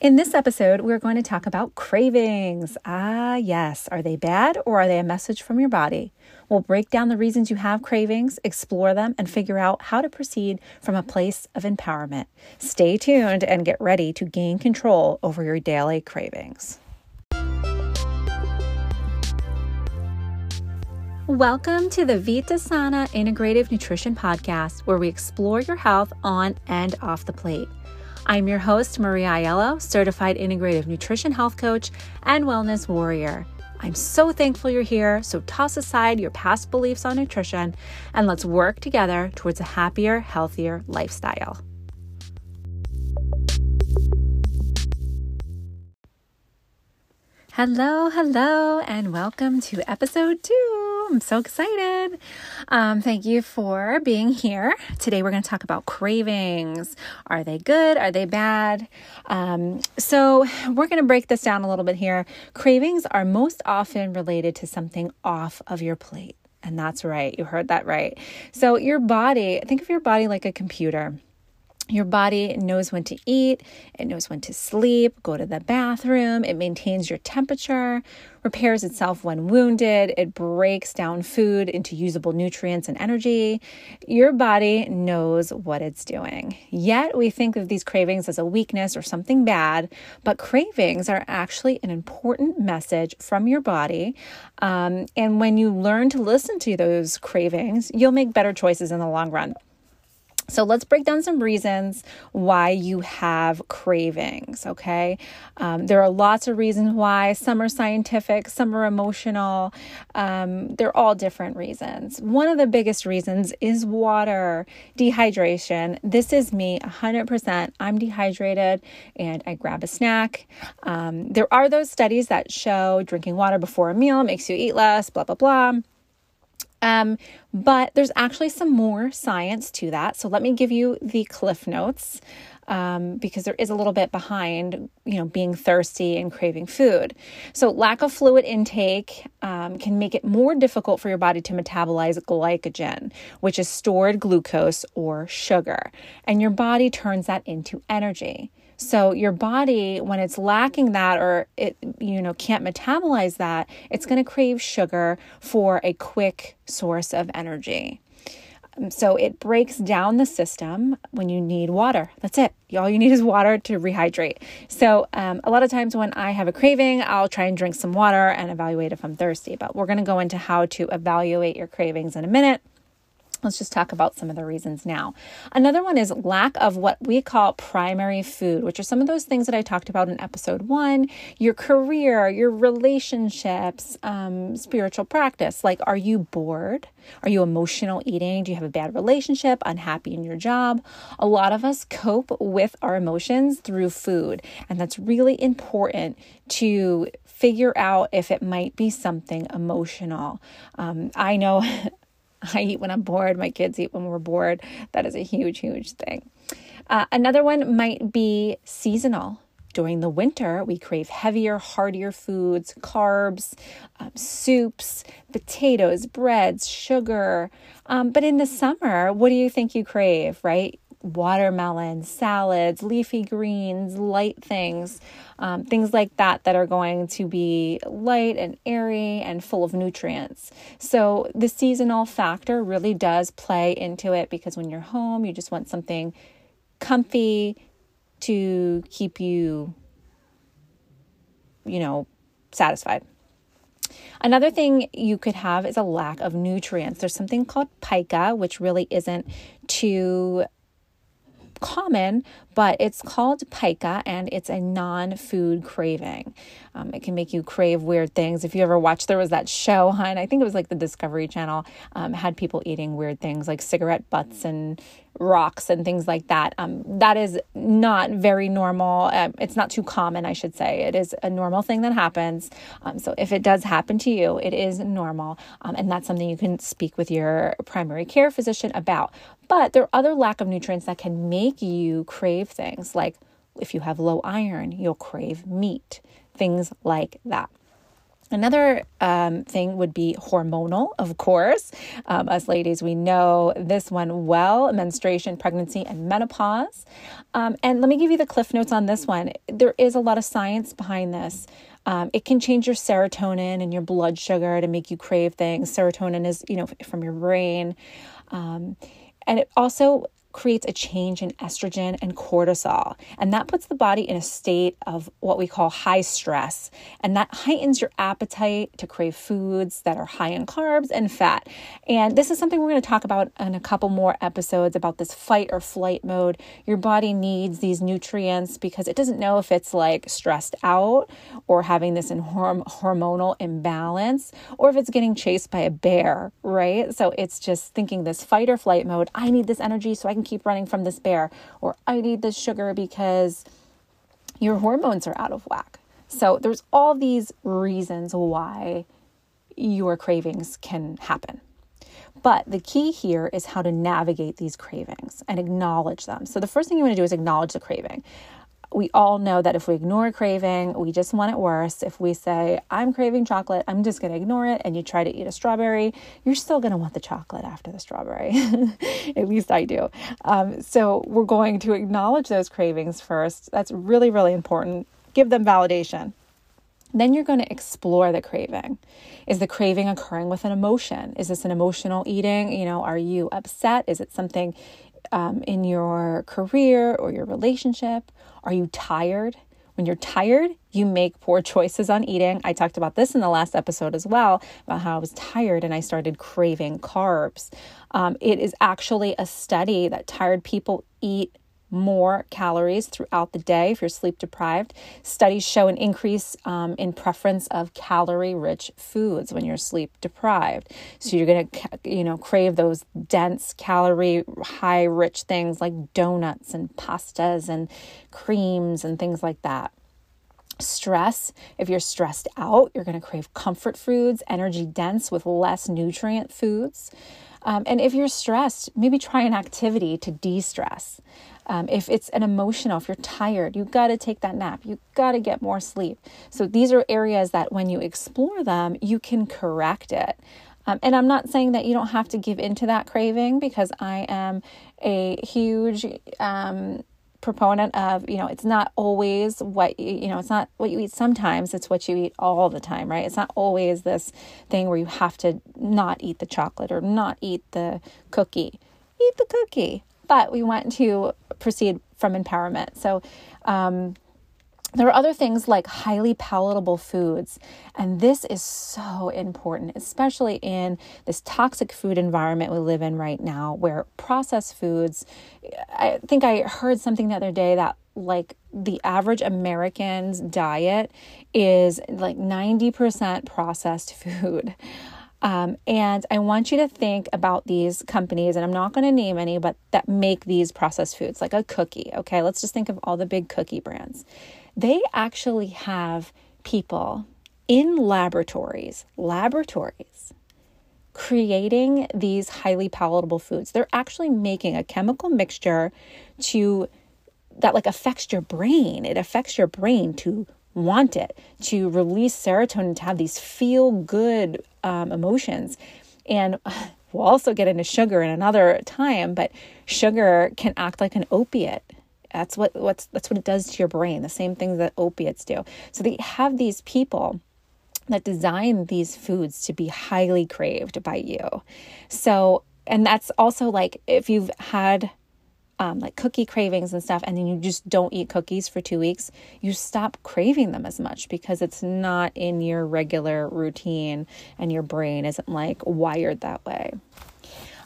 In this episode, we're going to talk about cravings. Ah, yes. Are they bad or are they a message from your body? We'll break down the reasons you have cravings, explore them, and figure out how to proceed from a place of empowerment. Stay tuned and get ready to gain control over your daily cravings. Welcome to the Vita Sana Integrative Nutrition Podcast, where we explore your health on and off the plate. I'm your host, Maria Aiello, certified integrative nutrition health coach and wellness warrior. I'm so thankful you're here, so toss aside your past beliefs on nutrition and let's work together towards a happier, healthier lifestyle. Hello, hello, and welcome to episode two I'm so excited. Um, thank you for being here. Today, we're going to talk about cravings. Are they good? Are they bad? Um, so, we're going to break this down a little bit here. Cravings are most often related to something off of your plate. And that's right. You heard that right. So, your body, think of your body like a computer. Your body knows when to eat, it knows when to sleep, go to the bathroom, it maintains your temperature, repairs itself when wounded, it breaks down food into usable nutrients and energy. Your body knows what it's doing. Yet we think of these cravings as a weakness or something bad, but cravings are actually an important message from your body. Um, and when you learn to listen to those cravings, you'll make better choices in the long run. So let's break down some reasons why you have cravings, okay? Um, there are lots of reasons why. Some are scientific, some are emotional. Um, they're all different reasons. One of the biggest reasons is water, dehydration. This is me 100%. I'm dehydrated and I grab a snack. Um, there are those studies that show drinking water before a meal makes you eat less, blah, blah, blah. Um, but there's actually some more science to that. So let me give you the cliff notes um, because there is a little bit behind, you know, being thirsty and craving food. So lack of fluid intake um, can make it more difficult for your body to metabolize glycogen, which is stored glucose or sugar, and your body turns that into energy. So your body, when it's lacking that or it, you know, can't metabolize that, it's going to crave sugar for a quick source of energy. Um, so it breaks down the system when you need water. That's it. All you need is water to rehydrate. So um, a lot of times when I have a craving, I'll try and drink some water and evaluate if I'm thirsty. But we're going to go into how to evaluate your cravings in a minute. Let's just talk about some of the reasons now. Another one is lack of what we call primary food, which are some of those things that I talked about in episode one your career, your relationships, um, spiritual practice. Like, are you bored? Are you emotional eating? Do you have a bad relationship? Unhappy in your job? A lot of us cope with our emotions through food, and that's really important to figure out if it might be something emotional. Um, I know I eat when I'm bored. My kids eat when we're bored. That is a huge, huge thing. Uh, another one might be seasonal. During the winter, we crave heavier, heartier foods, carbs, um, soups, potatoes, breads, sugar. Um, but in the summer, what do you think you crave, right? Watermelon, salads, leafy greens, light things, um, things like that that are going to be light and airy and full of nutrients. So the seasonal factor really does play into it because when you're home, you just want something comfy to keep you, you know, satisfied. Another thing you could have is a lack of nutrients. There's something called pica, which really isn't too common, but it's called pica and it's a non food craving. Um, it can make you crave weird things. If you ever watched, there was that show on, I think it was like the Discovery Channel, um, had people eating weird things like cigarette butts and rocks and things like that. Um, that is not very normal. Um, it's not too common, I should say. It is a normal thing that happens. Um, so if it does happen to you, it is normal. Um, and that's something you can speak with your primary care physician about. But there are other lack of nutrients that can make you crave things like if you have low iron, you'll crave meat, things like that. Another um, thing would be hormonal, of course. Um, us ladies, we know this one well menstruation, pregnancy, and menopause. Um, and let me give you the cliff notes on this one. There is a lot of science behind this. Um, it can change your serotonin and your blood sugar to make you crave things. Serotonin is, you know, from your brain. Um, and it also creates a change in estrogen and cortisol. And that puts the body in a state of what we call high stress. And that heightens your appetite to crave foods that are high in carbs and fat. And this is something we're going to talk about in a couple more episodes about this fight or flight mode. Your body needs these nutrients because it doesn't know if it's like stressed out or having this hormonal imbalance or if it's getting chased by a bear, right? So it's just thinking this fight or flight mode. I need this energy so I can keep running from this bear, or I need this sugar because your hormones are out of whack. So there's all these reasons why your cravings can happen. But the key here is how to navigate these cravings and acknowledge them. So the first thing you want to do is acknowledge the craving we all know that if we ignore a craving, we just want it worse. If we say, I'm craving chocolate, I'm just going to ignore it, and you try to eat a strawberry, you're still going to want the chocolate after the strawberry. At least I do. Um, so we're going to acknowledge those cravings first. That's really, really important. Give them validation. Then you're going to explore the craving. Is the craving occurring with an emotion? Is this an emotional eating? You know, are you upset? Is it something um, in your career or your relationship? Are you tired? When you're tired, you make poor choices on eating. I talked about this in the last episode as well about how I was tired and I started craving carbs. Um, it is actually a study that tired people eat more calories throughout the day if you're sleep deprived. Studies show an increase um, in preference of calorie rich foods when you're sleep deprived. So you're going to, you know, crave those dense calorie high rich things like donuts and pastas and creams and things like that. Stress, if you're stressed out, you're going to crave comfort foods, energy dense with less nutrient foods. Um, and if you're stressed, maybe try an activity to de stress. Um, if it's an emotional, if you're tired, you got to take that nap. You got to get more sleep. So these are areas that when you explore them, you can correct it. Um, and I'm not saying that you don't have to give into that craving because I am a huge um, proponent of you know it's not always what you, you know it's not what you eat sometimes it's what you eat all the time right it's not always this thing where you have to not eat the chocolate or not eat the cookie eat the cookie but we want to proceed from empowerment so um, there are other things like highly palatable foods, and this is so important, especially in this toxic food environment we live in right now, where processed foods. I think I heard something the other day that like the average American's diet is like 90% processed food. Um, and I want you to think about these companies, and I'm not going to name any, but that make these processed foods, like a cookie. Okay, let's just think of all the big cookie brands they actually have people in laboratories, laboratories, creating these highly palatable foods. They're actually making a chemical mixture to that like affects your brain. It affects your brain to want it, to release serotonin, to have these feel good um, emotions. And we'll also get into sugar in another time, but sugar can act like an opiate that's what what's that's what it does to your brain. The same things that opiates do. So they have these people that design these foods to be highly craved by you. So and that's also like if you've had um, like cookie cravings and stuff, and then you just don't eat cookies for two weeks, you stop craving them as much because it's not in your regular routine and your brain isn't like wired that way.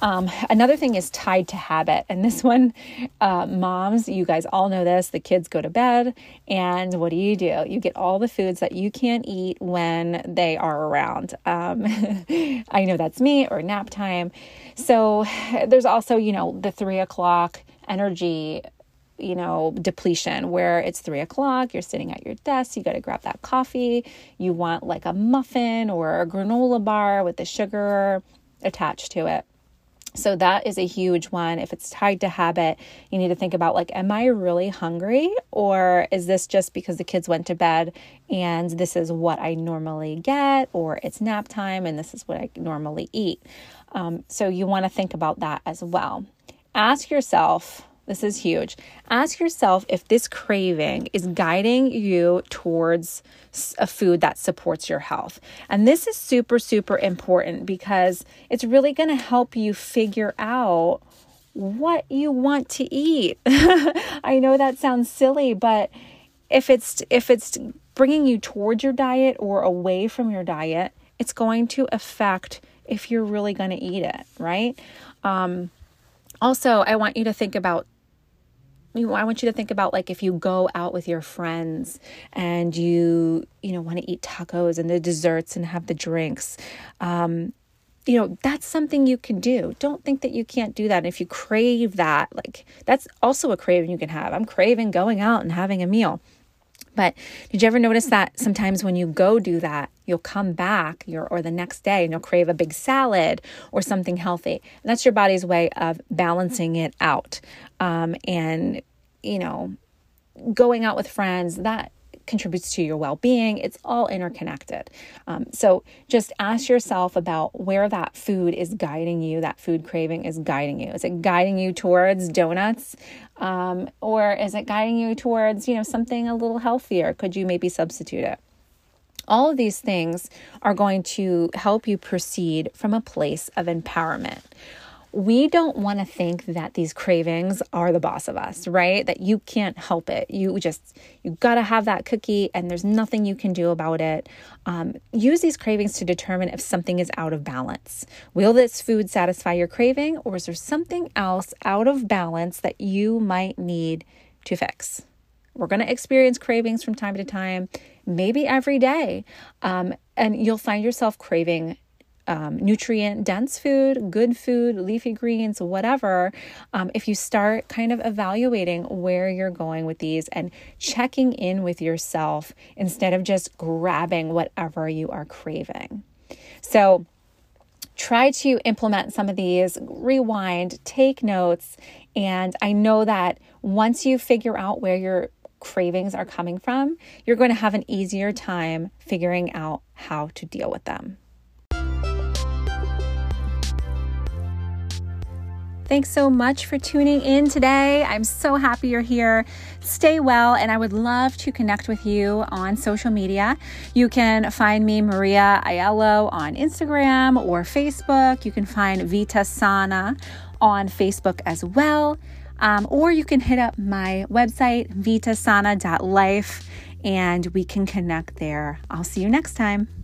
Um, another thing is tied to habit. And this one, uh, moms, you guys all know this. The kids go to bed, and what do you do? You get all the foods that you can't eat when they are around. Um, I know that's me or nap time. So there's also, you know, the three o'clock energy you know, depletion where it's three o'clock, you're sitting at your desk, you got to grab that coffee, you want like a muffin or a granola bar with the sugar attached to it. So that is a huge one. If it's tied to habit, you need to think about like, am I really hungry? Or is this just because the kids went to bed and this is what I normally get? Or it's nap time and this is what I normally eat? Um, so you want to think about that as well. Ask yourself, this is huge. Ask yourself if this craving is guiding you towards a food that supports your health. And this is super, super important because it's really going to help you figure out what you want to eat. I know that sounds silly, but if it's if it's bringing you towards your diet or away from your diet, it's going to affect if you're really going to eat it, right? Um, also, I want you to think about I want you to think about like if you go out with your friends and you you know want to eat tacos and the desserts and have the drinks um you know that's something you can do. Don't think that you can't do that. And if you crave that like that's also a craving you can have. I'm craving going out and having a meal. But did you ever notice that sometimes when you go do that, you'll come back your, or the next day and you'll crave a big salad or something healthy? That's your body's way of balancing it out. Um, and, you know, going out with friends, that contributes to your well being. It's all interconnected. Um, so just ask yourself about where that food is guiding you, that food craving is guiding you. Is it guiding you towards donuts? Um, or is it guiding you towards, you know, something a little healthier? Could you maybe substitute it? All of these things are going to help you proceed from a place of empowerment we don't want to think that these cravings are the boss of us, right? That you can't help it. You just, you got to have that cookie and there's nothing you can do about it. Um, use these cravings to determine if something is out of balance. Will this food satisfy your craving or is there something else out of balance that you might need to fix? We're going to experience cravings from time to time, maybe every day. Um, and you'll find yourself craving um, nutrient dense food, good food, leafy greens, whatever, um, if you start kind of evaluating where you're going with these and checking in with yourself instead of just grabbing whatever you are craving. So, try to implement some of these, rewind, take notes, and I know that once you figure out where your cravings are coming from, you're going to have an easier time figuring out how to deal with them. Thanks so much for tuning in today. I'm so happy you're here. Stay well, and I would love to connect with you on social media. You can find me, Maria Aiello, on Instagram or Facebook. You can find Vita Sana on Facebook as well. Um, or you can hit up my website, vitasana.life, and we can connect there. I'll see you next time.